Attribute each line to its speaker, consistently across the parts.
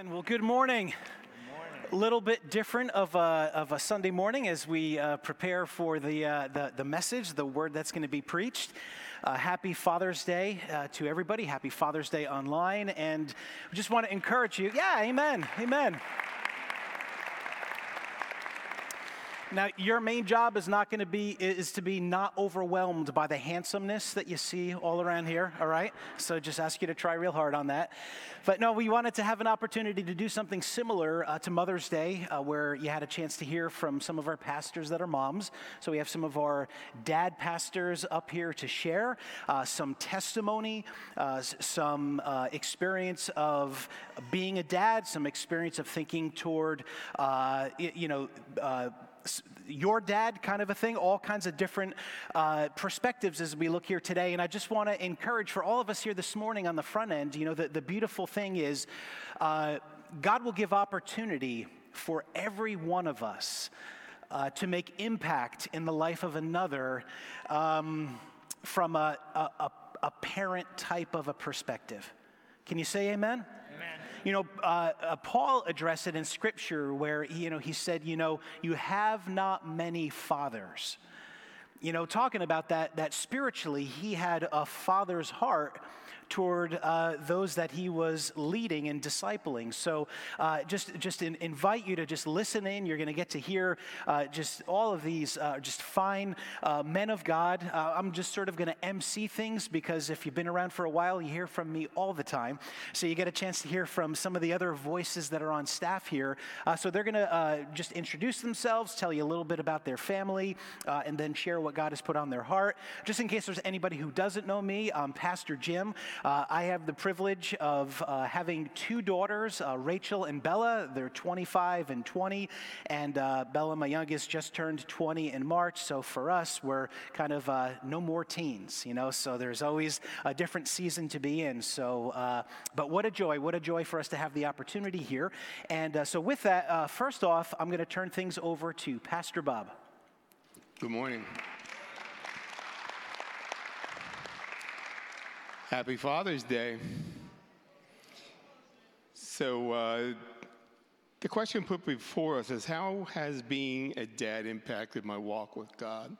Speaker 1: Amen. Well, good morning. A little bit different of a, of a Sunday morning as we uh, prepare for the, uh, the, the message, the word that's going to be preached. Uh, happy Father's Day uh, to everybody. Happy Father's Day online. And we just want to encourage you. Yeah, amen. Amen. Now, your main job is not going to be is to be not overwhelmed by the handsomeness that you see all around here. All right, so just ask you to try real hard on that. But no, we wanted to have an opportunity to do something similar uh, to Mother's Day, uh, where you had a chance to hear from some of our pastors that are moms. So we have some of our dad pastors up here to share uh, some testimony, uh, some uh, experience of being a dad, some experience of thinking toward, uh, you know your dad kind of a thing, all kinds of different uh, perspectives as we look here today. And I just want to encourage for all of us here this morning on the front end, you know, the, the beautiful thing is uh, God will give opportunity for every one of us uh, to make impact in the life of another um, from a, a, a parent type of a perspective. Can you say amen? You know, uh, uh, Paul addressed it in Scripture where he, you know he said, you know, you have not many fathers. You know, talking about that that spiritually, he had a father's heart toward uh, those that he was leading and discipling. So uh, just, just in, invite you to just listen in. You're going to get to hear uh, just all of these uh, just fine uh, men of God. Uh, I'm just sort of going to MC things because if you've been around for a while, you hear from me all the time. So you get a chance to hear from some of the other voices that are on staff here. so they're going to just introduce themselves, tell you a little bit about their family, and then share what God has put on their heart. Just in case there's anybody who doesn't know me, I'm Pastor Jim. Uh, I have the privilege of uh, having two daughters, uh, Rachel and Bella. They're 25 and 20, and uh, Bella, my youngest, just turned 20 in March. So for us, we're kind of uh, no more teens, you know. So there's always a different season to be in. So, uh, but what a joy! What a joy for us to have the opportunity here. And so with that, first off, I'm going to turn things over to Pastor Bob.
Speaker 2: Good morning. Happy Father's Day. So, uh, the question put before us is How has being a dad impacted my walk with God?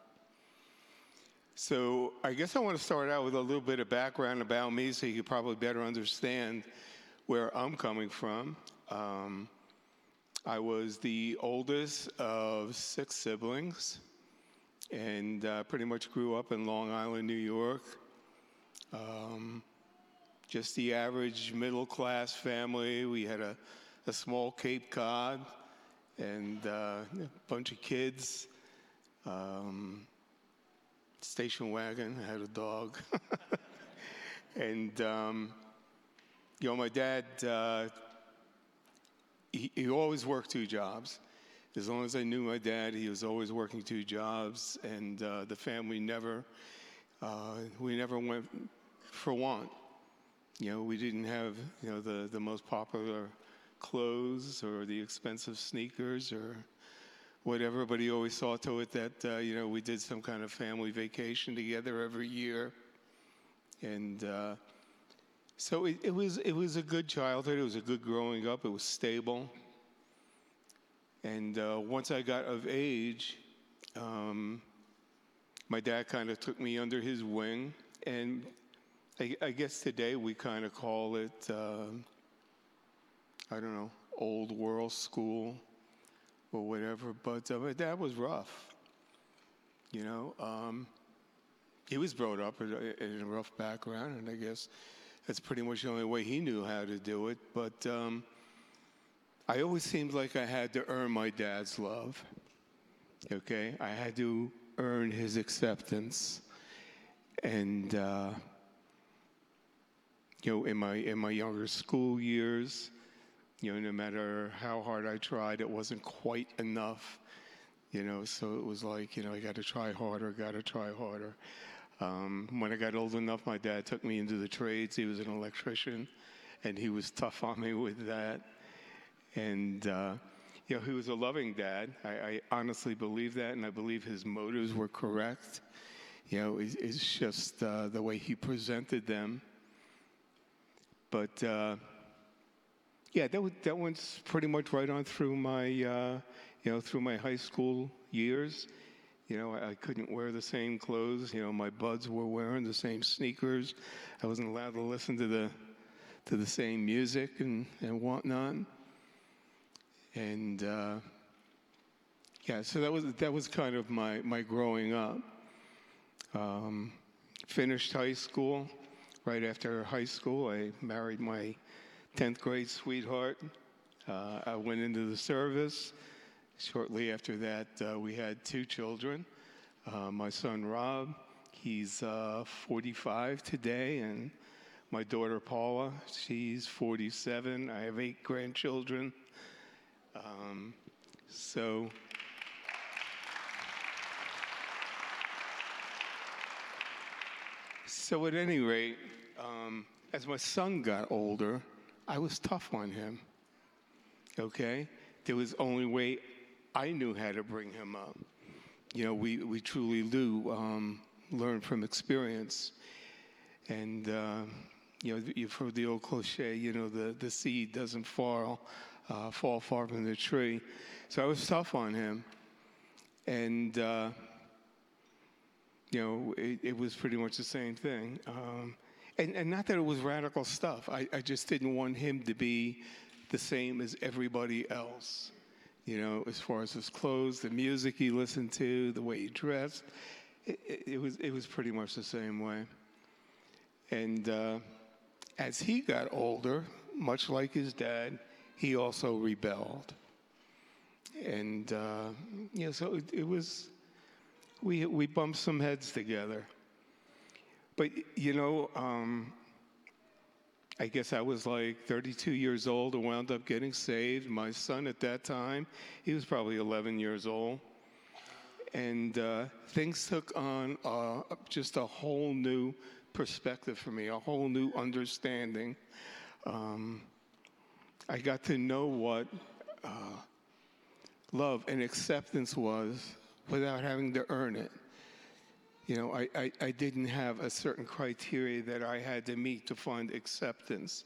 Speaker 2: So, I guess I want to start out with a little bit of background about me so you probably better understand where I'm coming from. Um, I was the oldest of six siblings and uh, pretty much grew up in Long Island, New York. Um, just the average middle class family. We had a, a small Cape Cod and uh, a bunch of kids. Um, station wagon, I had a dog. and, um, you know, my dad, uh, he, he always worked two jobs. As long as I knew my dad, he was always working two jobs, and uh, the family never, uh, we never went for want. You know, we didn't have, you know, the, the most popular clothes or the expensive sneakers or whatever, but he always saw to it that, uh, you know, we did some kind of family vacation together every year. And uh, so it, it, was, it was a good childhood. It was a good growing up. It was stable. And uh, once I got of age, um, my dad kind of took me under his wing and I, I guess today we kind of call it, uh, I don't know, old world school or whatever. But uh, that was rough. You know, um, he was brought up in a, rough background, and I guess that's pretty much the only way he knew how to do it. But um, I always seemed like I had to earn my dad's love. Okay, I had to earn his acceptance, and uh, you know, in my in my younger school years, you know, no matter how hard I tried, it wasn't quite enough. You know, so it was like, you know, I got to try harder, got to try harder. Um, when I got old enough, my dad took me into the trades. He was an electrician, and he was tough on me with that. And uh, you know, he was a loving dad. I, I, honestly believe that, and I believe his motives were correct. You know, it's, it's just uh, the way he presented them but, uh, yeah, that that one's pretty much right on through my, uh, you know, through my high school years. You know, I, I couldn't wear the same clothes. You know, my buds were wearing the same sneakers. I wasn't allowed to listen to the, to the same music and, and whatnot. And uh, yeah, so that was that was kind of my my growing up. Um, finished high school. Right after high school, I married my 10th grade sweetheart. Uh, I went into the service. Shortly after that, uh, we had two children. Uh, my son Rob, he's uh, 45 today, and my daughter Paula, she's 47. I have eight grandchildren. Um, so, so at any rate, um, as my son got older, I was tough on him. Okay, there was only way I knew how to bring him up. You know, we we truly do um, learn from experience, and uh, you know, you've heard the old cliche. You know, the the seed doesn't fall uh, fall far from the tree. So I was tough on him, and. Uh, you know, it, it, was pretty much the same thing. Um, and, and, not that it was radical stuff. I, I, just didn't want him to be the same as everybody else. You know, as far as his clothes, the music he listened to, the way he dressed, it, it, it was it was pretty much the same way. And uh, as he got older, much like his dad, he also rebelled. And uh, you know, so it was we, we bumped some heads together. But, you know, um, I guess I was like 32 years old and wound up getting saved. My son at that time, he was probably 11 years old. And uh, things took on uh, just a whole new perspective for me, a whole new understanding. Um, I got to know what uh, love and acceptance was without having to earn it. You know, I, I, I, didn't have a certain criteria that I had to meet to find acceptance.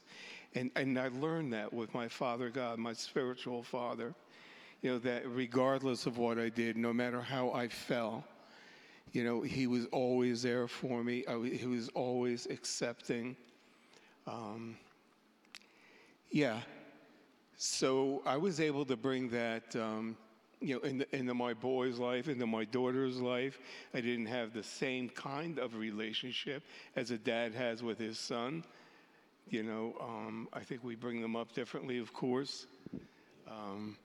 Speaker 2: And, and I learned that with my Father God, my spiritual father. You know, that regardless of what I did, no matter how I fell, you know, he was always there for me. I, he was always accepting. Um, yeah. So I was able to bring that um, you know, in into my boy's life, into my daughter's life. I didn't have the same kind of relationship as a dad has with his son. You know, um, I think we bring them up differently, of course. Um,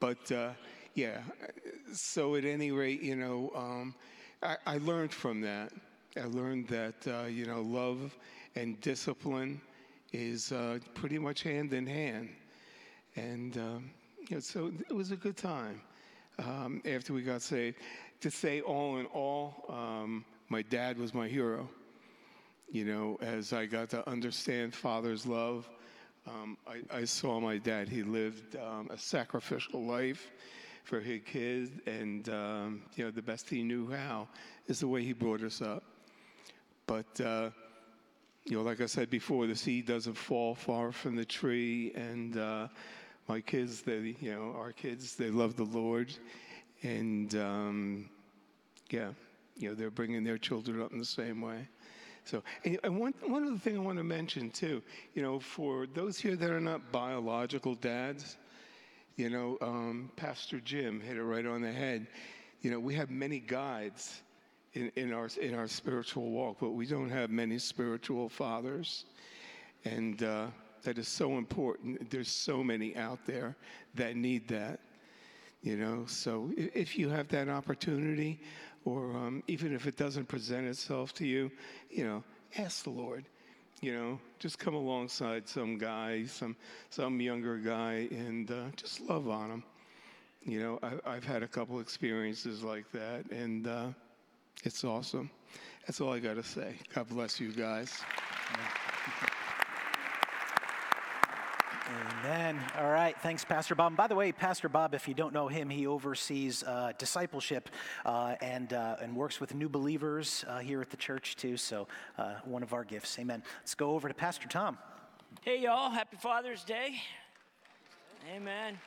Speaker 2: but uh, yeah, so at any rate, you know, um, I, I, learned from that. I learned that, uh, you know, love and discipline is uh, pretty much hand in hand. And, um, you know, so it was a good time um, after we got saved. To say all in all, um, my dad was my hero. You know, as I got to understand Father's love, um, I, I, saw my dad. He lived um, a sacrificial life for his kids, and um, you know, the best he knew how is the way he brought us up. But uh, you know, like I said before, the seed doesn't fall far from the tree, and uh, my kids, they, you know, our kids, they love the Lord. And um, yeah, you know, they're bringing their children up in the same way. So, and one, one other thing I want to mention too, you know, for those here that are not biological dads, you know, um, Pastor Jim hit it right on the head. You know, we have many guides in, in, our, in our spiritual walk, but we don't have many spiritual fathers. And, uh, that is so important. There's so many out there that need that, you know. So if you have that opportunity, or um, even if it doesn't present itself to you, you know, ask the Lord. You know, just come alongside some guy, some some younger guy, and uh, just love on him. You know, I, have had a couple experiences like that, and uh, it's awesome. That's all I got to say. God bless you guys. Yeah.
Speaker 1: Amen. All right. Thanks, Pastor Bob. And by the way, Pastor Bob, if you don't know him, he oversees uh, discipleship uh, and, uh, and works with new believers uh, here at the church, too. So, uh, one of our gifts. Amen. Let's go over to Pastor Tom.
Speaker 3: Hey, y'all. Happy Father's Day. Amen.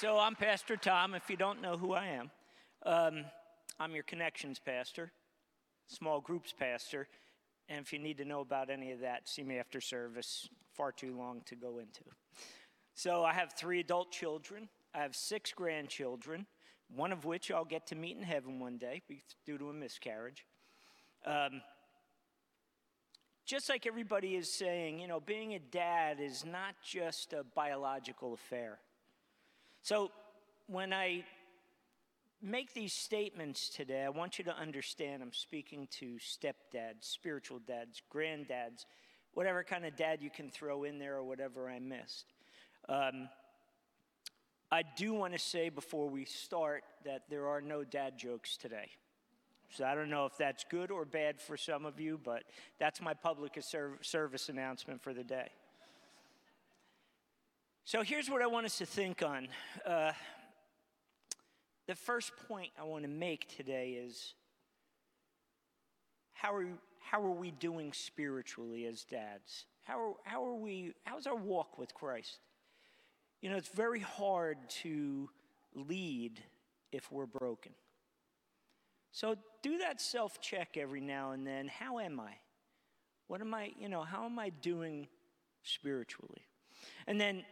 Speaker 3: So I'm Pastor Tom, if you don't know who I am. Um, I'm your connections pastor, small groups pastor, and if you need to know about any of that, see me after service. Far too long to go into. So I have three adult children, I have six grandchildren, one of which I'll get to meet in heaven one day due to a miscarriage. Um, just like everybody is saying, you know, being a dad is not just a biological affair. So when I make these statements today, I want you to understand I'm speaking to stepdads, spiritual dads, granddads, whatever kind of dad you can throw in there or whatever I missed. Um, I do want to say before we start that there are no dad jokes today. So I don't know if that's good or bad for some of you, but that's my public service announcement for the day. So here's what I want us to think on. Uh, the first point I want to make today is how are, how are we doing spiritually as dads? How how are we, how's our walk with Christ? You know, it's very hard to lead if we're broken. So do that self check every now and then. How am I? What am I, you know, how am I doing spiritually? And then,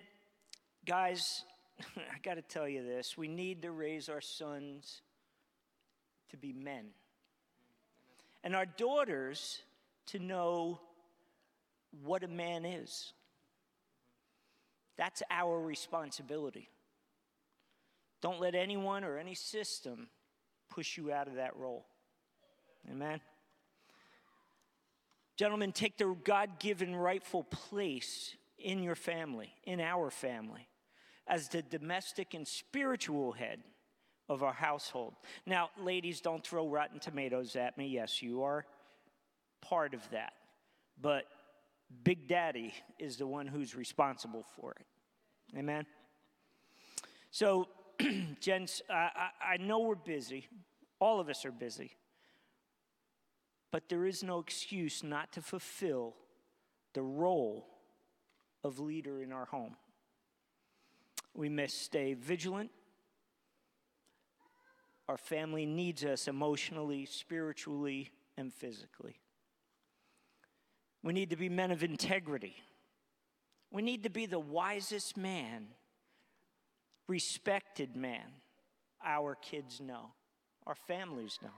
Speaker 3: guys, I got to tell you this we need to raise our sons to be men, and our daughters to know what a man is. That's our responsibility. Don't let anyone or any system push you out of that role. Amen. Gentlemen, take the God given rightful place in your family, in our family, as the domestic and spiritual head of our household. Now, ladies, don't throw rotten tomatoes at me. Yes, you are part of that. But Big Daddy is the one who's responsible for it. Amen? So, gents, I, I, I know we're busy. All of us are busy. But there is no excuse not to fulfill the role of leader in our home. We must stay vigilant. Our family needs us emotionally, spiritually, and physically. We need to be men of integrity. We need to be the wisest man respected man our kids know, our families know.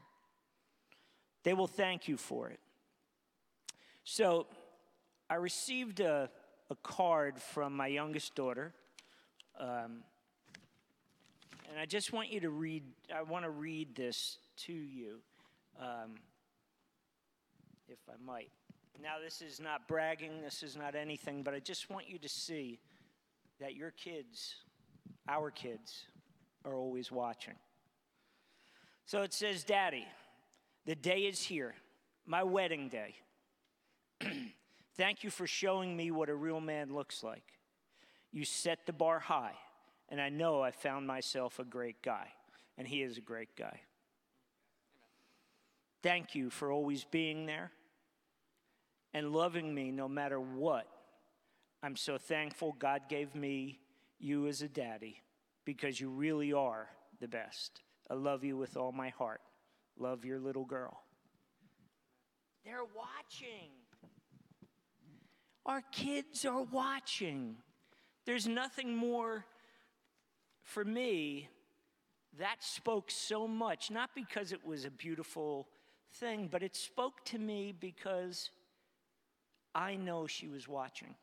Speaker 3: They will thank you for it. So, I received a, a card from my youngest daughter. Um, and I just want you to read, I want to read this to you, um, if I might. Now, this is not bragging, this is not anything, but I just want you to see that your kids our kids are always watching. So it says, Daddy, the day is here, my wedding day. Thank you for showing me what a real man looks like. You set the bar high, and I know I found myself a great guy, and he is a great guy. Thank you for always being there and loving me no matter what. I'm so thankful God gave me you as a daddy because you really are the best. I love you with all my heart. Love your little girl. They're watching. Our kids are watching. There's nothing more for me that spoke so much, not because it was a beautiful thing, but it spoke to me because I know she was watching.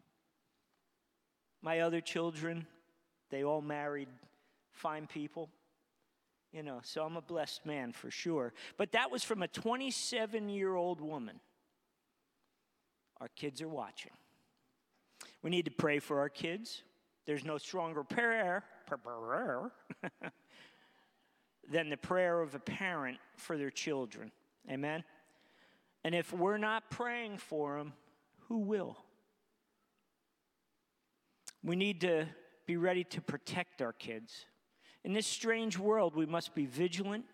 Speaker 3: My other children, they all married fine people. You know, so I'm a blessed man for sure. But that was from a 27 year old woman. Our kids are watching. We need to pray for our kids. There's no stronger prayer than the prayer of a parent for their children. Amen? And if we're not praying for them, who will? We need to be ready to protect our kids. In this strange world, we must be vigilant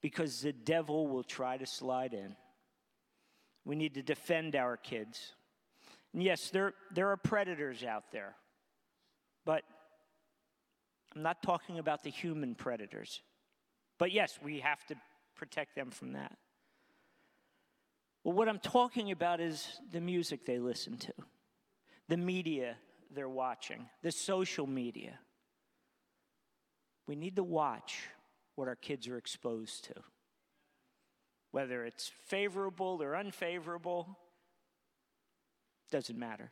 Speaker 3: because the devil will try to slide in. We need to defend our kids. And yes, there, there are predators out there. But I'm not talking about the human predators. But yes, we have to protect them from that. Well, what I'm talking about is the music they listen to, the media they're watching, the social media. We need to watch what our kids are exposed to. Whether it's favorable or unfavorable, doesn't matter.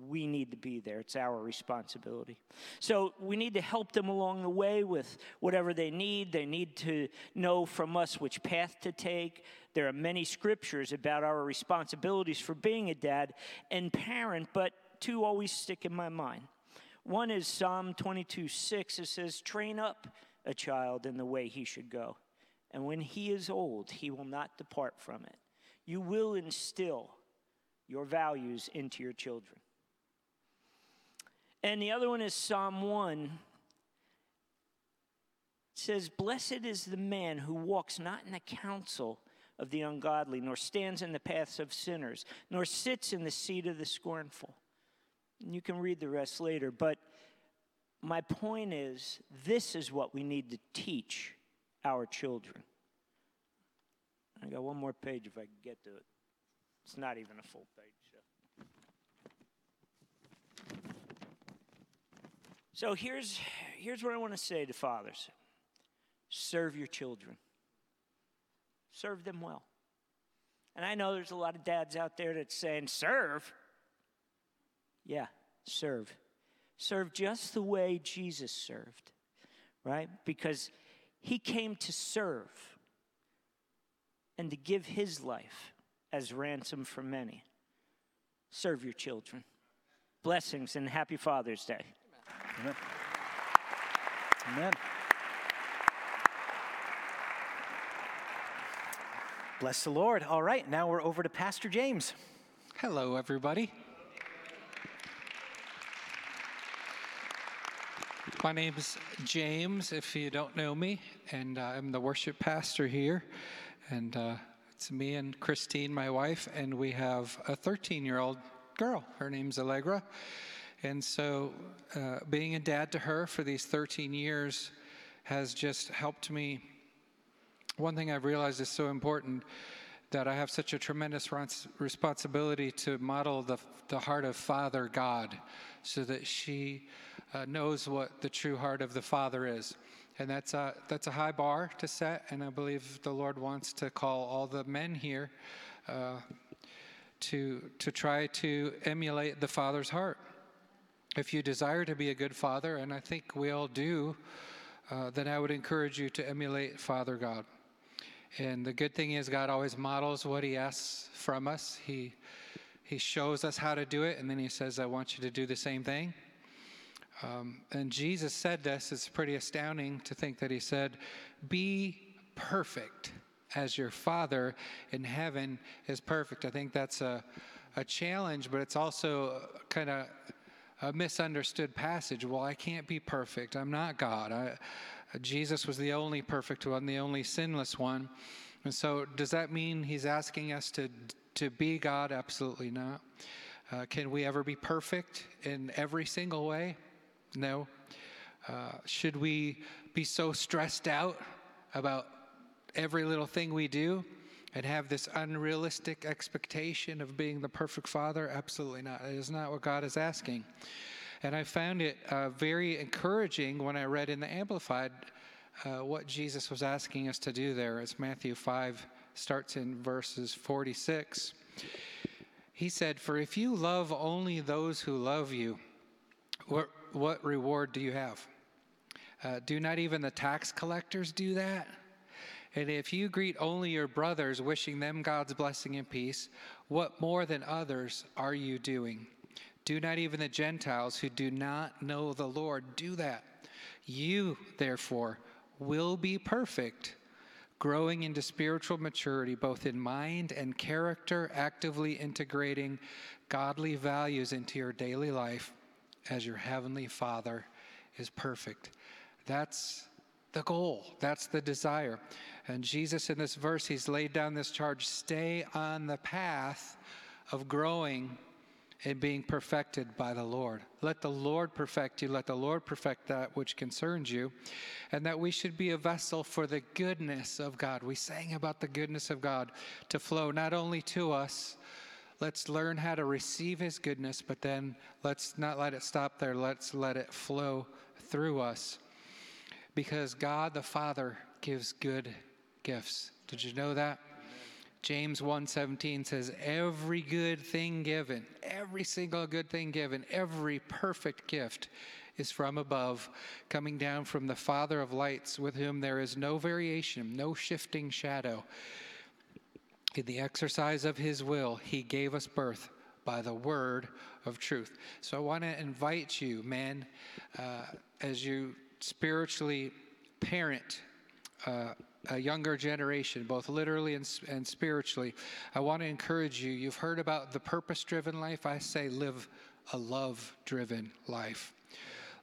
Speaker 3: We need to be there. It's our responsibility. So we need to help them along the way with whatever they need. They need to know from us which path to take. There are many scriptures about our responsibilities for being a dad and parent, but two always stick in my mind. One is Psalm 22 6. It says, Train up a child in the way he should go, and when he is old, he will not depart from it. You will instill your values into your children. And the other one is Psalm 1. It says, Blessed is the man who walks not in the counsel of the ungodly, nor stands in the paths of sinners, nor sits in the seat of the scornful. And you can read the rest later, but my point is this is what we need to teach our children. I got one more page if I can get to it. It's not even a full page. So, here's, here's what I want to say to fathers serve your children, serve them well. And I know there's a lot of dads out there that's saying, serve. Yeah, serve. Serve just the way Jesus served, right? Because he came to serve and to give his life as ransom for many. Serve your children. Blessings and happy Father's Day.
Speaker 1: Amen. Amen. Bless the Lord. All right, now we're over to Pastor James.
Speaker 4: Hello, everybody. My name's James, if you don't know me, and uh, I'm the worship pastor here. And uh, it's me and Christine, my wife, and we have a 13 year old girl. Her name's Allegra. And so, uh, being a dad to her for these 13 years has just helped me. One thing I've realized is so important that I have such a tremendous res- responsibility to model the, the heart of Father God so that she uh, knows what the true heart of the Father is. And that's a, that's a high bar to set, and I believe the Lord wants to call all the men here uh, to, to try to emulate the Father's heart. If you desire to be a good father, and I think we all do, uh, then I would encourage you to emulate Father God. And the good thing is, God always models what He asks from us. He, he shows us how to do it, and then He says, I want you to do the same thing. Um, and Jesus said this, it's pretty astounding to think that He said, Be perfect as your Father in heaven is perfect. I think that's a, a challenge, but it's also kind of a misunderstood passage. Well, I can't be perfect. I'm not God. I, Jesus was the only perfect one, the only sinless one. And so, does that mean he's asking us to, to be God? Absolutely not. Uh, can we ever be perfect in every single way? No. Uh, should we be so stressed out about every little thing we do and have this unrealistic expectation of being the perfect father? Absolutely not. It is not what God is asking. And I found it uh, very encouraging when I read in the Amplified uh, what Jesus was asking us to do there. As Matthew 5 starts in verses 46. He said, For if you love only those who love you, what, what reward do you have? Uh, do not even the tax collectors do that? And if you greet only your brothers, wishing them God's blessing and peace, what more than others are you doing? Do not even the Gentiles who do not know the Lord do that. You, therefore, will be perfect, growing into spiritual maturity, both in mind and character, actively integrating godly values into your daily life as your heavenly Father is perfect. That's the goal, that's the desire. And Jesus, in this verse, he's laid down this charge stay on the path of growing and being perfected by the Lord. Let the Lord perfect you. Let the Lord perfect that which concerns you. And that we should be a vessel for the goodness of God. We sang about the goodness of God to flow not only to us, let's learn how to receive His goodness, but then let's not let it stop there. Let's let it flow through us. Because God the Father gives good gifts. Did you know that? James 1:17 says every good thing given, every single good thing given, every perfect gift is from above, coming down from the Father of lights, with whom there is no variation, no shifting shadow. In the exercise of his will, he gave us birth by the word of truth. So I want to invite you, men, uh, as you spiritually parent uh, a younger generation, both literally and, and spiritually, I want to encourage you. You've heard about the purpose driven life. I say live a love driven life.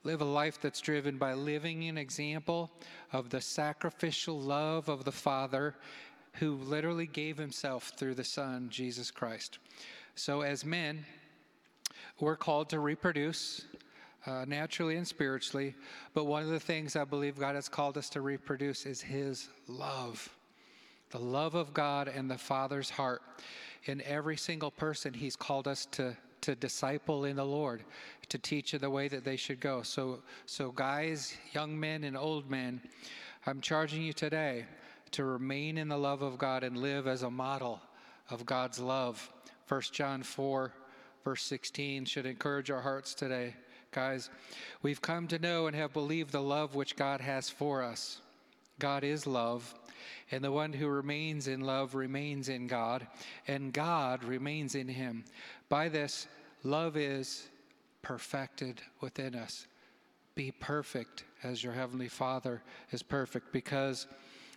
Speaker 4: Live a life that's driven by living an example of the sacrificial love of the Father who literally gave himself through the Son, Jesus Christ. So, as men, we're called to reproduce uh, naturally and spiritually. But one of the things I believe God has called us to reproduce is His love the love of God and the Father's heart. In every single person, He's called us to, to disciple in the Lord, to teach the way that they should go. So, so, guys, young men, and old men, I'm charging you today to remain in the love of God and live as a model of God's love. 1 John 4, verse 16 should encourage our hearts today. Guys, we've come to know and have believed the love which God has for us. God is love, and the one who remains in love remains in God, and God remains in him. By this, love is perfected within us. Be perfect as your heavenly Father is perfect, because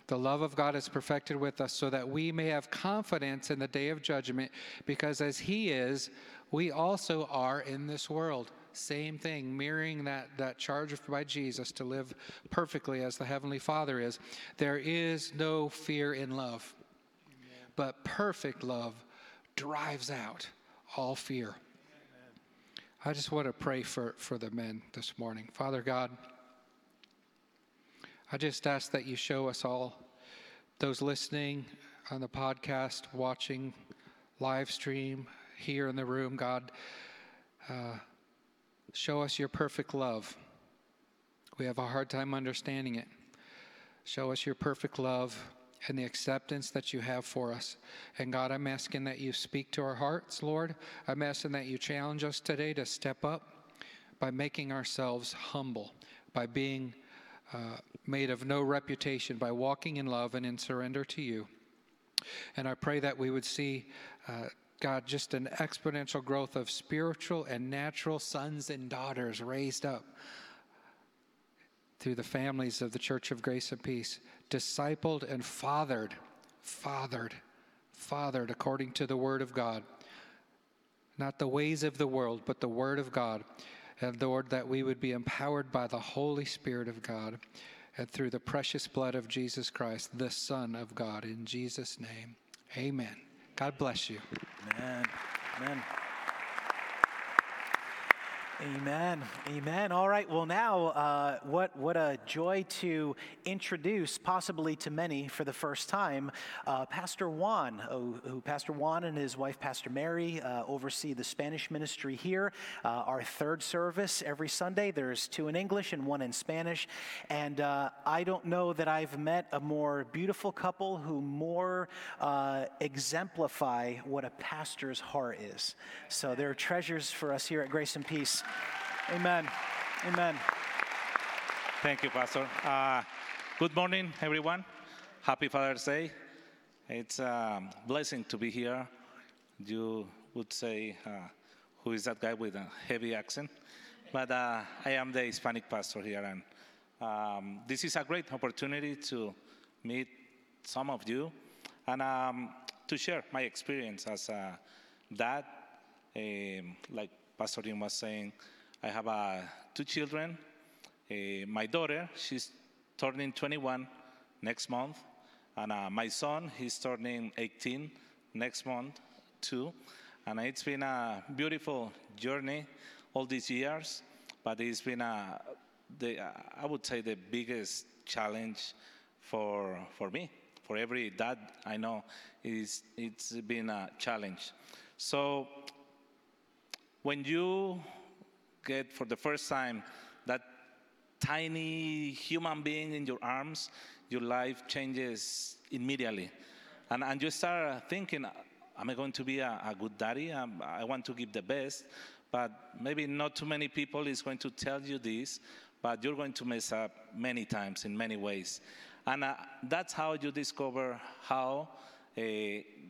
Speaker 4: the love of God is perfected with us so that we may have confidence in the day of judgment, because as He is, we also are in this world. Same thing, mirroring that, that charge by Jesus to live perfectly as the Heavenly Father is. There is no fear in love, but perfect love drives out all fear. I just want to pray for, for the men this morning. Father God, I just ask that you show us all, those listening on the podcast, watching live stream here in the room, God, uh, Show us your perfect love. We have a hard time understanding it. Show us your perfect love and the acceptance that you have for us. And God, I'm asking that you speak to our hearts, Lord. I'm asking that you challenge us today to step up by making ourselves humble, by being uh, made of no reputation, by walking in love and in surrender to you. And I pray that we would see uh, God, just an exponential growth of spiritual and natural sons and daughters raised up through the families of the Church of Grace and Peace, discipled and fathered, fathered, fathered according to the Word of God. Not the ways of the world, but the Word of God. And Lord, that we would be empowered by the Holy Spirit of God and through the precious blood of Jesus Christ, the Son of God. In Jesus' name, amen. God bless you.
Speaker 1: Amen. Amen. Amen. Amen. All right. Well, now, uh, what what a joy to introduce, possibly to many for the first time, uh, Pastor Juan, who, Pastor Juan and his wife, Pastor Mary, uh, oversee the Spanish ministry here. Uh, our third service every Sunday. There's two in English and one in Spanish. And uh, I don't know that I've met a more beautiful couple who more uh, exemplify what a pastor's heart is. So they're treasures for us here at Grace and Peace. Amen. Amen.
Speaker 5: Thank you, Pastor. Uh, good morning, everyone. Happy Father's Day. It's a blessing to be here. You would say, uh, who is that guy with a heavy accent? But uh, I am the Hispanic pastor here, and um, this is a great opportunity to meet some of you and um, to share my experience as a dad. Um, like Pastor Jim was saying, I have uh, two children. Uh, my daughter, she's turning 21 next month, and uh, my son, he's turning 18 next month too. and it's been a beautiful journey all these years. But it's been a, the, I would say, the biggest challenge for for me, for every dad I know. Is it's been a challenge. So when you get for the first time that tiny human being in your arms, your life changes immediately. And, and you start thinking, am I going to be a, a good daddy? Um, I want to give the best. But maybe not too many people is going to tell you this, but you're going to mess up many times in many ways. And uh, that's how you discover how uh,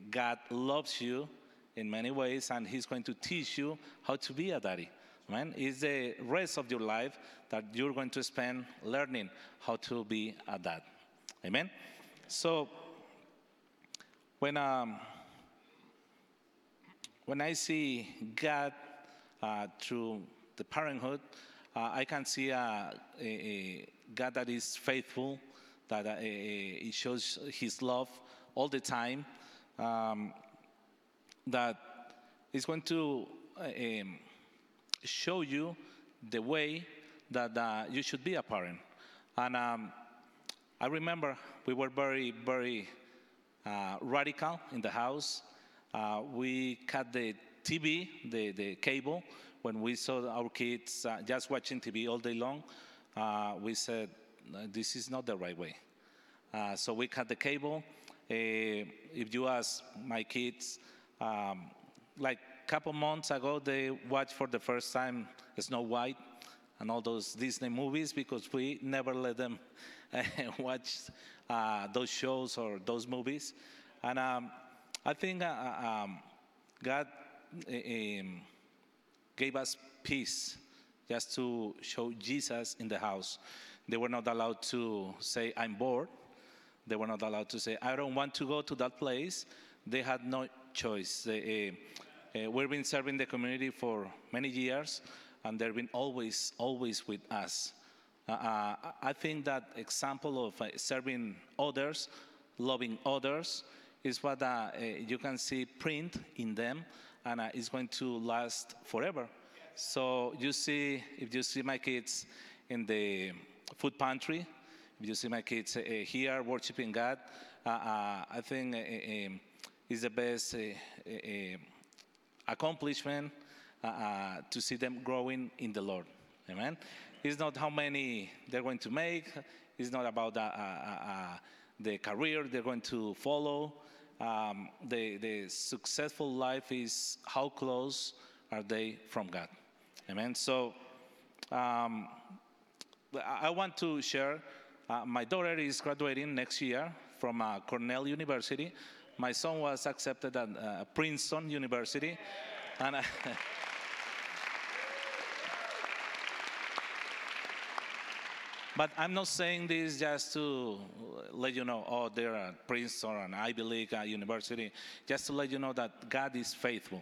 Speaker 5: God loves you in many ways, and He's going to teach you how to be a daddy. Man, it's the rest of your life that you're going to spend learning how to be a dad. Amen. So when um, when I see God uh, through the parenthood, uh, I can see a, a, a, God that is faithful, that uh, He shows His love all the time, um, that is going to um, show you the way that uh, you should be a parent. And um, I remember we were very, very uh, radical in the house. Uh, we cut the TV, the, the cable, when we saw our kids uh, just watching TV all day long. Uh, we said, this is not the right way. Uh, so we cut the cable. Uh, if you ask my kids, um, like a couple months ago, they watched for the first time Snow White and all those Disney movies because we never let them watch uh, those shows or those movies. And um, I think uh, um, God um, gave us peace just to show Jesus in the house. They were not allowed to say, I'm bored. They were not allowed to say, I don't want to go to that place. They had no choice. Uh, uh, we've been serving the community for many years, and they've been always, always with us. Uh, uh I think that example of uh, serving others, loving others, is what uh, you can see print in them, and it's going to last forever. So you see, if you see my kids in the food pantry, if you see my kids here worshiping God, I think is the best uh, uh, accomplishment uh, to see them growing in the Lord. Amen. It's not how many they're going to make. It's not about the career they're going to follow. Um, the, the successful life is how close are they from God. Amen. So um, I want to share. Uh, my daughter is graduating next year from uh, Cornell University, my son was accepted at uh, Princeton University. And, uh, but I'm not saying this just to let you know, oh, they're at Princeton and Ivy League uh, University. Just to let you know that God is faithful.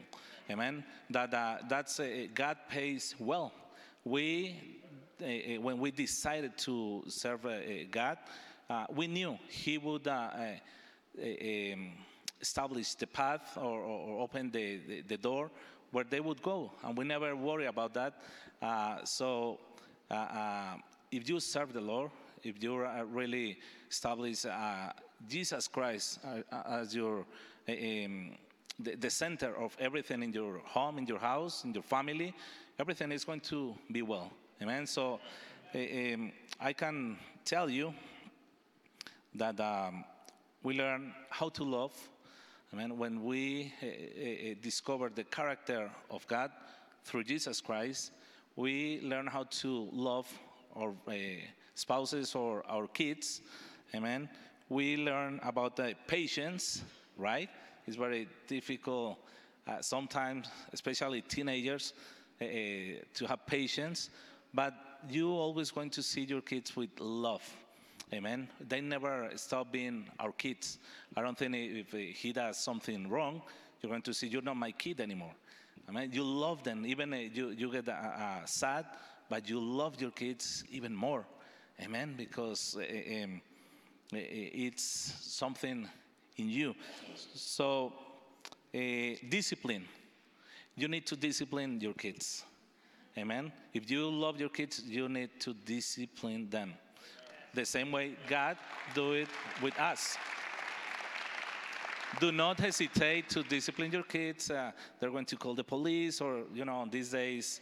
Speaker 5: Amen. That uh, that's uh, God pays well. We, uh, uh, when we decided to serve God, we knew He would um, establish the path or, or open the, the, the, door where they would go. And we never worry about that. Uh, so uh, uh, if you serve the Lord, if you really establish uh, Jesus Christ uh, as your um, the, the, center of everything in your home, in your house, in your family, everything is going to be well. Amen. So um, I can tell you that um, we learn how to love. I mean, when we uh, discover the character of God through Jesus Christ, we learn how to love our uh, spouses or our kids. Amen. We learn about the patience, right? It's very difficult uh, sometimes, especially teenagers, uh, to have patience. But you always going to see your kids with love Amen. They never stop being our kids. I don't think if he does something wrong, you're going to see you're not my kid anymore. Amen. you love them. Even uh, you, you get uh, uh, sad, but you love your kids even more. Amen. Because uh, um, it's something in you. So, uh, discipline. you need to discipline your kids. Amen. If you love your kids, you need to discipline them. The same way God do it with us. Do not hesitate to discipline your kids. Uh, they're going to call the police, or you know, on these days,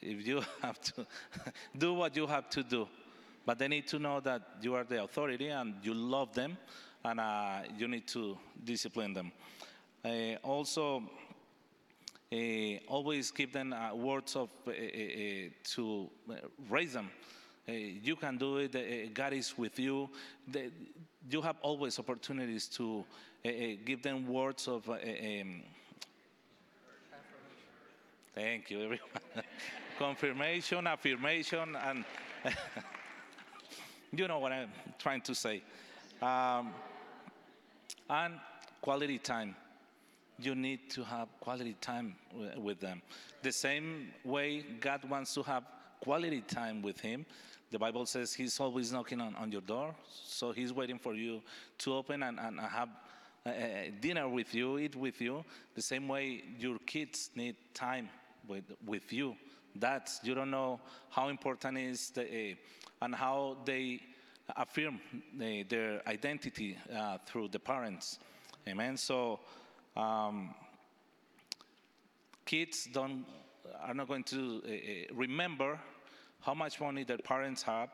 Speaker 5: if you have to do what you have to do, but they need to know that you are the authority and you love them, and uh, you need to discipline them. Uh, also, uh, always give them uh, words of uh, uh, uh, to uh, raise them. Uh, you can do it. Uh, God is with you. You have always opportunities to give them words of. Um, thank you, everyone. Confirmation, affirmation, and you know what I'm trying to say. Um, and quality time. You need to have quality time with them. The same way God wants to have quality time with Him. The Bible says He's always knocking on, on your door, so He's waiting for you to open and, and have uh, uh, dinner with you, eat with you. The same way your kids need time with, with you. That's, you don't know how important is the, uh, and how they affirm the, their identity uh, through the parents. Amen. So um, kids don't are not going to uh, uh, remember how much money their parents have,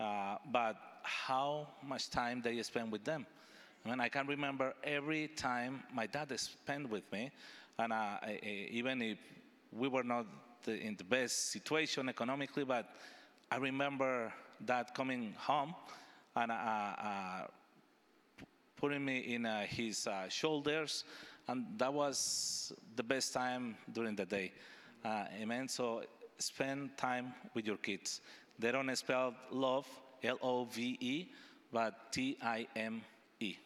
Speaker 5: uh, but how much time they spend with them. I mean, I can remember every time my dad spent with me, and uh, I- I- even if we were not the, in the best situation economically, but I remember dad coming home and uh, uh, putting me in uh, his uh, shoulders, and that was the best time during the day. Amen. So spend time with your kids. They don't spell love, L O V E, but T I M E.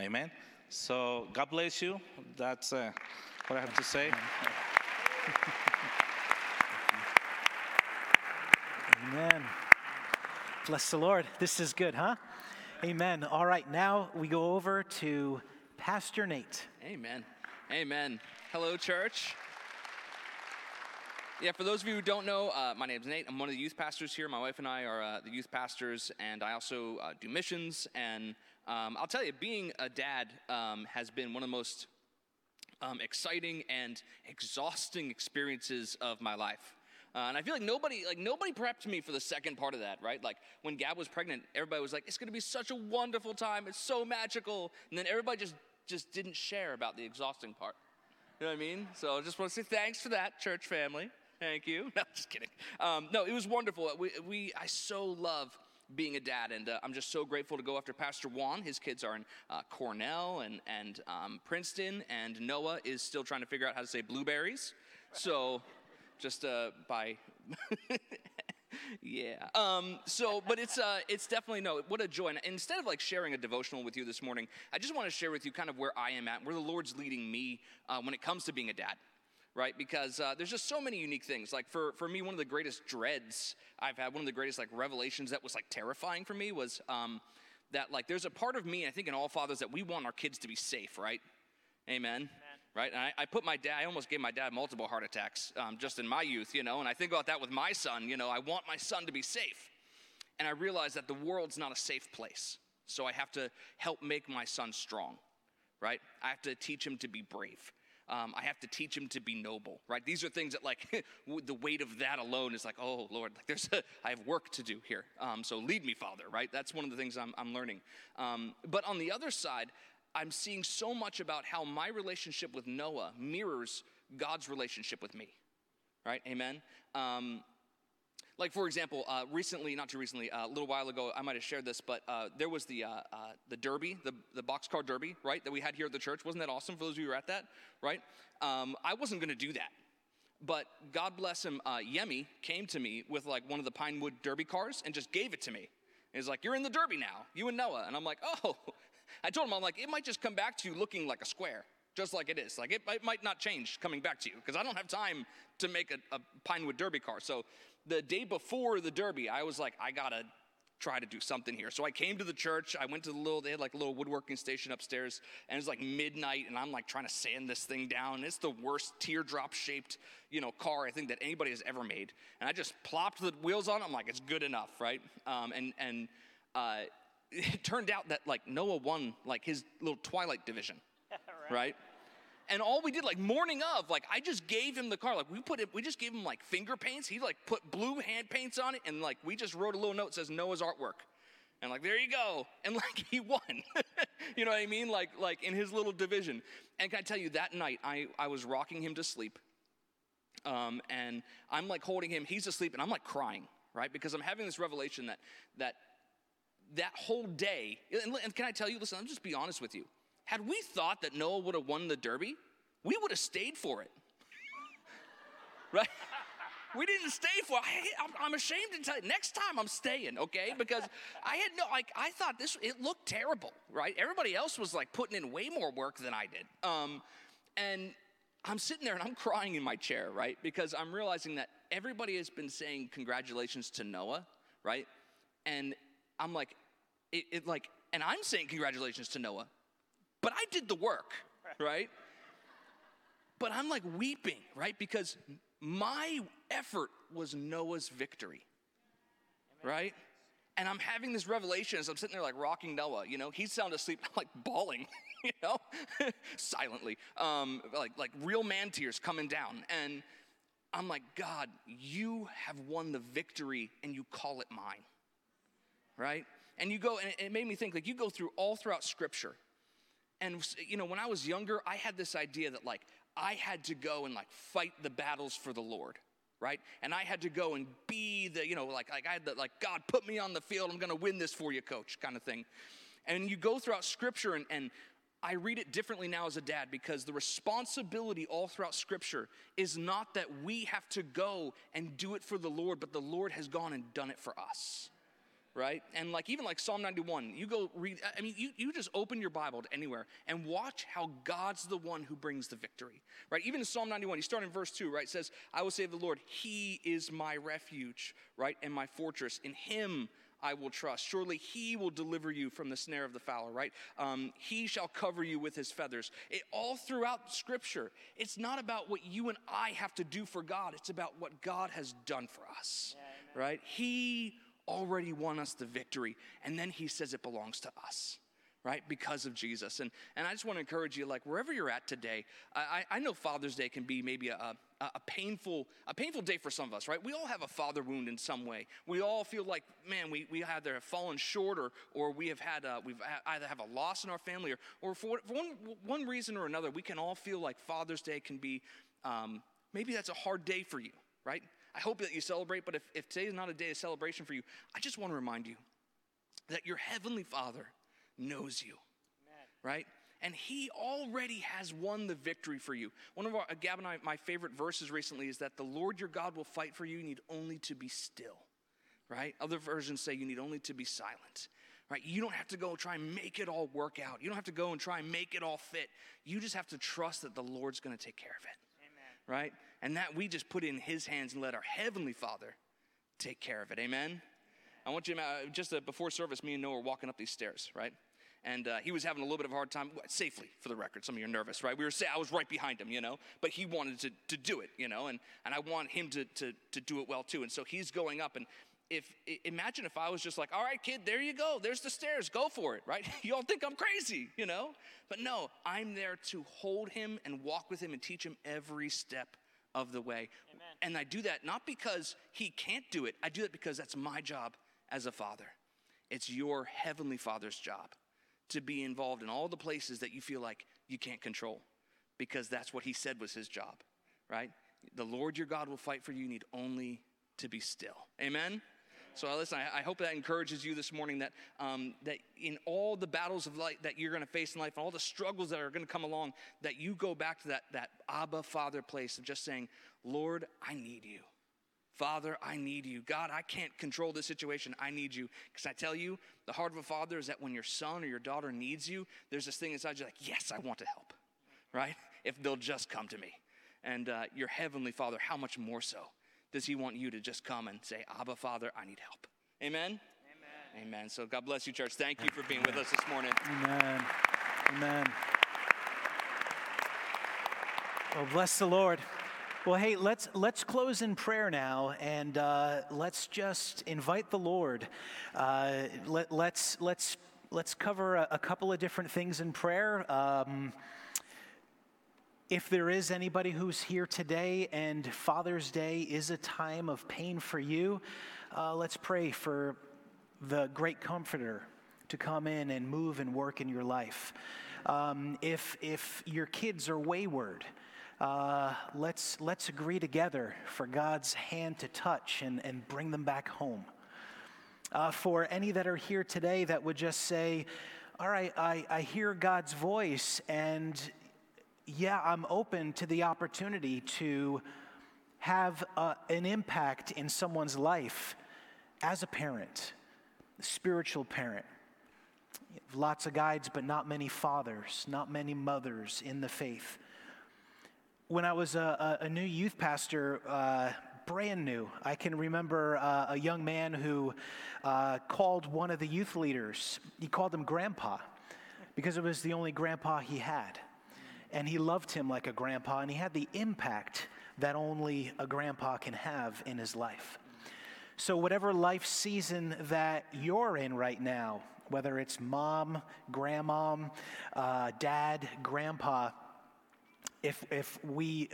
Speaker 5: Amen. So God bless you. That's uh, what I have to say.
Speaker 1: Amen. Bless the Lord. This is good, huh? Amen. All right, now we go over to Pastor Nate.
Speaker 6: Amen. Amen. Hello, church. Yeah, for those of you who don't know, uh, my name's Nate. I'm one of the youth pastors here. My wife and I are uh, the youth pastors, and I also uh, do missions. And um, I'll tell you, being a dad um, has been one of the most um, exciting and exhausting experiences of my life. Uh, and I feel like nobody, like nobody prepped me for the second part of that, right? Like when Gab was pregnant, everybody was like, "It's going to be such a wonderful time. It's so magical," and then everybody just just didn't share about the exhausting part. You know what I mean? So I just want to say thanks for that, church family. Thank you. No, just kidding. Um, no, it was wonderful. We, we, I so love being a dad, and uh, I'm just so grateful to go after Pastor Juan. His kids are in uh, Cornell and, and um, Princeton, and Noah is still trying to figure out how to say blueberries. So just uh, by yeah. Um, so, but it's uh, it's definitely no. What a joy! And instead of like sharing a devotional with you this morning, I just want to share with you kind of where I am at, where the Lord's leading me uh, when it comes to being a dad. Right, because uh, there's just so many unique things. Like for for me, one of the greatest dreads I've had, one of the greatest like revelations that was like terrifying for me was um, that like there's a part of me, I think in all fathers, that we want our kids to be safe. Right, Amen. Right? And I, I put my dad, I almost gave my dad multiple heart attacks um, just in my youth, you know, and I think about that with my son, you know, I want my son to be safe. And I realize that the world's not a safe place. So I have to help make my son strong, right? I have to teach him to be brave. Um, I have to teach him to be noble, right? These are things that, like, the weight of that alone is like, oh Lord, like there's, a, I have work to do here. Um, so lead me, Father, right? That's one of the things I'm, I'm learning. Um, but on the other side, I'm seeing so much about how my relationship with Noah mirrors God's relationship with me, right? Amen. Like for example, uh, recently, not too recently, uh, a little while ago, I might have shared this, but uh, there was the uh, uh, the Derby, the the boxcar Derby, right, that we had here at the church. Wasn't that awesome for those of you who were at that, right? Um, I wasn't going to do that, but God bless him, uh, Yemi came to me with like one of the Pinewood Derby cars and just gave it to me. He's like, "You're in the Derby now, you and Noah," and I'm like, "Oh." I told him, I'm like, it might just come back to you looking like a square, just like it is. Like it, it might not change coming back to you because I don't have time to make a, a Pinewood Derby car. So the day before the Derby, I was like, I gotta try to do something here. So I came to the church. I went to the little, they had like a little woodworking station upstairs, and it was like midnight, and I'm like trying to sand this thing down. It's the worst teardrop shaped, you know, car I think that anybody has ever made. And I just plopped the wheels on it. I'm like, it's good enough, right? Um, and and uh, it turned out that like Noah won like his little Twilight division, right? And all we did, like morning of, like I just gave him the car. Like we put it, we just gave him like finger paints. He like put blue hand paints on it, and like we just wrote a little note says Noah's artwork. And like there you go. And like he won. you know what I mean? Like like in his little division. And can I tell you that night I, I was rocking him to sleep. Um, and I'm like holding him, he's asleep, and I'm like crying, right? Because I'm having this revelation that that that whole day, and, and can I tell you, listen, I'll just be honest with you. Had we thought that Noah would have won the Derby, we would have stayed for it. right? We didn't stay for it. I, am ashamed to tell you. Next time I'm staying, okay? Because I had no, like, I thought this, it looked terrible, right? Everybody else was like putting in way more work than I did. Um, and I'm sitting there and I'm crying in my chair, right? Because I'm realizing that everybody has been saying congratulations to Noah, right? And I'm like, it, it like, and I'm saying congratulations to Noah, but I did the work, right? But I'm like weeping, right? Because my effort was Noah's victory, right? And I'm having this revelation as I'm sitting there like rocking Noah, you know, he's sound asleep, I'm like bawling, you know, silently, um, like, like real man tears coming down. And I'm like, God, you have won the victory and you call it mine, right? And you go, and it made me think like you go through all throughout scripture. And, you know, when I was younger, I had this idea that like I had to go and like fight the battles for the Lord right? And I had to go and be the, you know, like, like I had the, like, God, put me on the field. I'm going to win this for you, coach, kind of thing. And you go throughout scripture, and, and I read it differently now as a dad because the responsibility all throughout scripture is not that we have to go and do it for the Lord, but the Lord has gone and done it for us right? And like even like Psalm 91, you go read, I mean, you, you just open your Bible to anywhere and watch how God's the one who brings the victory, right? Even in Psalm 91, you start in verse 2, right? It says, I will say of the Lord, He is my refuge, right? And my fortress. In Him I will trust. Surely He will deliver you from the snare of the fowler, right? Um, he shall cover you with His feathers. It, all throughout Scripture, it's not about what you and I have to do for God, it's about what God has done for us, yeah, right? He already won us the victory. And then he says it belongs to us right because of jesus. And, and i just want to encourage you like wherever you're at today i, I know father's day can be maybe a, a, a, painful a painful day for some of us right? We all have a father wound in some way. We all feel like man we, we either have fallen short or, or we have had a, we've either have a loss in our family or, or for, for one, one reason or another we can all feel like father's day can be um, maybe that's a hard day for you right I hope that you celebrate, but if, if today is not a day of celebration for you, I just want to remind you that your Heavenly Father knows you, Amen. right? And He already has won the victory for you. One of our, uh, Gab and I, my favorite verses recently is that the Lord your God will fight for you. You need only to be still, right? Other versions say you need only to be silent right? You don't have to go try and make it all work out. You don't have to go and try and make it all fit. You just have to trust that the Lord's going to take care of it right? And that we just put in His hands and let our Heavenly Father take care of it. Amen? I want you to, uh, just uh, before service, me and Noah were walking up these stairs, right? And uh, he was having a little bit of a hard time, safely for the record. Some of you are nervous, right? We were I was right behind him, you know, but he wanted to, to do it, you know, and, and I want him to, to, to do it well too. And so he's going up, and if imagine if I was just like, all right, kid, there you go. There's the stairs. Go for it, right? Y'all think I'm crazy, you know? But no, I'm there to hold him and walk with him and teach him every step of the way. Amen. And I do that not because he can't do it. I do it because that's my job as a father. It's your heavenly father's job to be involved in all the places that you feel like you can't control because that's what he said was his job, right? The Lord your God will fight for you. You need only to be still. Amen? So listen, I, I hope that encourages you this morning that, um, that in all the battles of life that you're going to face in life and all the struggles that are going to come along, that you go back to that, that Abba Father place of just saying, Lord, I need you. Father, I need you. God, I can't control this situation. I need you. Because I tell you, the heart of a father is that when your son or your daughter needs you, there's this thing inside you like, yes, I want to help, right? If they'll just come to me. And uh, your heavenly father, how much more so? Does he want you to just come and say, Abba, Father, I need help? Amen? Amen. Amen. So God bless you, church. Thank you for being with us this morning.
Speaker 1: Amen. Amen. Well, bless the Lord. Well, hey, let's let's close in prayer now, and uh, let's just invite the Lord. Uh, let, let's let's let's cover a, a, couple of different things in prayer. Um, if there is anybody who's here today and Father's Day is a time of pain for you, uh, let's pray for the great comforter to come in and move and work in your life. Um, if, if your kids are wayward, uh, let's, let's agree together for God's hand to touch and, and bring them back home. Uh, for any that are here today that would just say, All right, I, I hear God's voice, and yeah, I'm open to the opportunity to have uh, an impact in someone's life as a parent, a spiritual parent. Lots of guides, but not many fathers, not many mothers in the faith. When I was a, a new youth pastor, uh, brand new, I can remember uh, a young man who uh, called one of the youth leaders, he called him Grandpa because it was the only grandpa he had. And he loved him like a grandpa, and he had the impact that only a grandpa can have in his life. So, whatever life season that you're in right now, whether it's mom, grandmom, uh, dad, grandpa, if, if we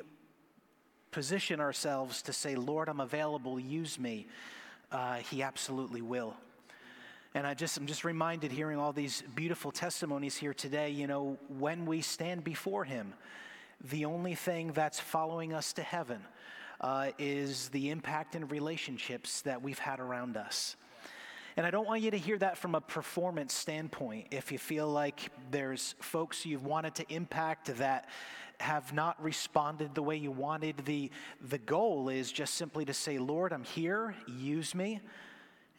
Speaker 1: position ourselves to say, Lord, I'm available, use me, uh, He absolutely will. And I just, I'm just reminded hearing all these beautiful testimonies here today, you know, when we stand before Him, the only thing that's following us to heaven uh, is the impact and relationships that we've had around us. And I don't want you to hear that from a performance standpoint. If you feel like there's folks you've wanted to impact that have not responded the way you wanted, the, the goal is just simply to say, Lord, I'm here, use me.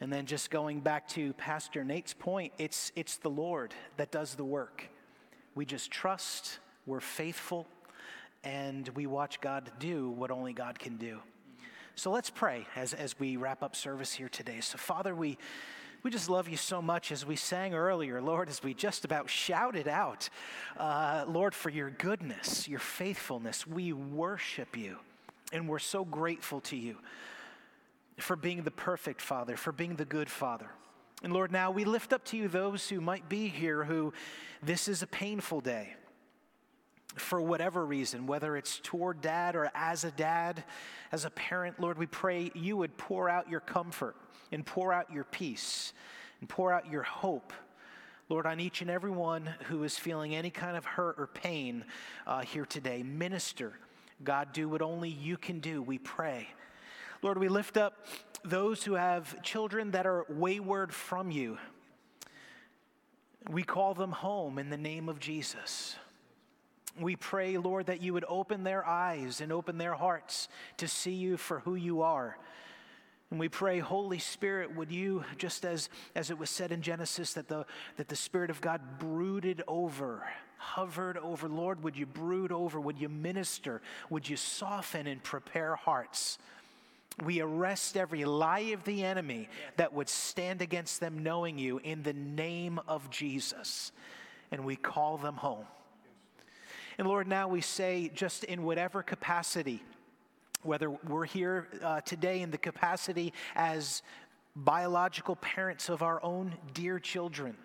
Speaker 1: And then just going back to Pastor Nate's point, it's, it's the Lord that does the work. We just trust, we're faithful, and we watch God do what only God can do. So let's pray as, as we wrap up service here today. So, Father, we, we just love you so much as we sang earlier, Lord, as we just about shouted out, uh, Lord, for your goodness, your faithfulness. We worship you, and we're so grateful to you for being the perfect Father, for being the good Father. And Lord, now we lift up to you those who might be here who this is a painful day for whatever reason, whether it's toward dad or as a dad, as a parent, Lord, we pray you would pour out your comfort and pour out your peace and pour out your hope. Lord, on each and every one who is feeling any kind of hurt or pain uh, here today, minister. God, do what only you can do, we pray. Lord, we lift up those who have children that are wayward from you. We call them home in the name of Jesus. We pray, Lord, that you would open their eyes and open their hearts to see you for who you are. And we pray, Holy Spirit, would you, just as, as it was said in Genesis, that the, that the Spirit of God brooded over, hovered over, Lord, would you brood over, would you minister, would you soften and prepare hearts? We arrest every lie of the enemy that would stand against them knowing you in the name of Jesus. And we call them home. And Lord, now we say, just in whatever capacity, whether we're here uh, today in the capacity as biological parents of our own dear children,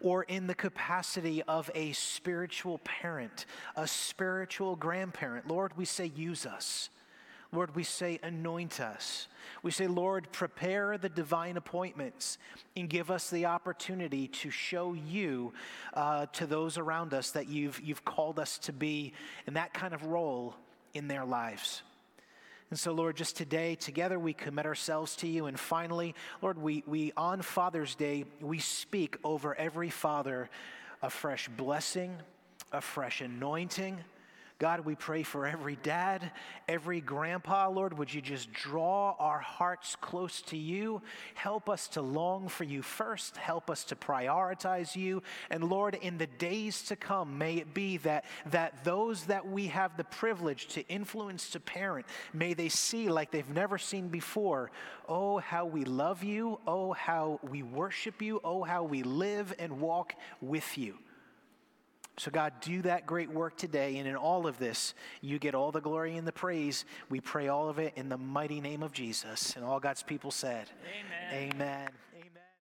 Speaker 1: or in the capacity of a spiritual parent, a spiritual grandparent, Lord, we say, use us. Lord, we say, anoint us. We say, Lord, prepare the divine appointments and give us the opportunity to show you uh, to those around us that you've, you've called us to be in that kind of role in their lives. And so, Lord, just today, together we commit ourselves to you. And finally, Lord, we, we on Father's Day, we speak over every father a fresh blessing, a fresh anointing God, we pray for every dad, every grandpa, Lord. Would you just draw our hearts close to you? Help us to long for you first. Help us to prioritize you. And Lord, in the days to come, may it be that, that those that we have the privilege to influence to parent, may they see like they've never seen before. Oh, how we love you. Oh, how we worship you. Oh, how we live and walk with you. So, God, do that great work today. And in all of this, you get all the glory and the praise. We pray all of it in the mighty name of Jesus. And all God's people said,
Speaker 3: Amen.
Speaker 1: Amen.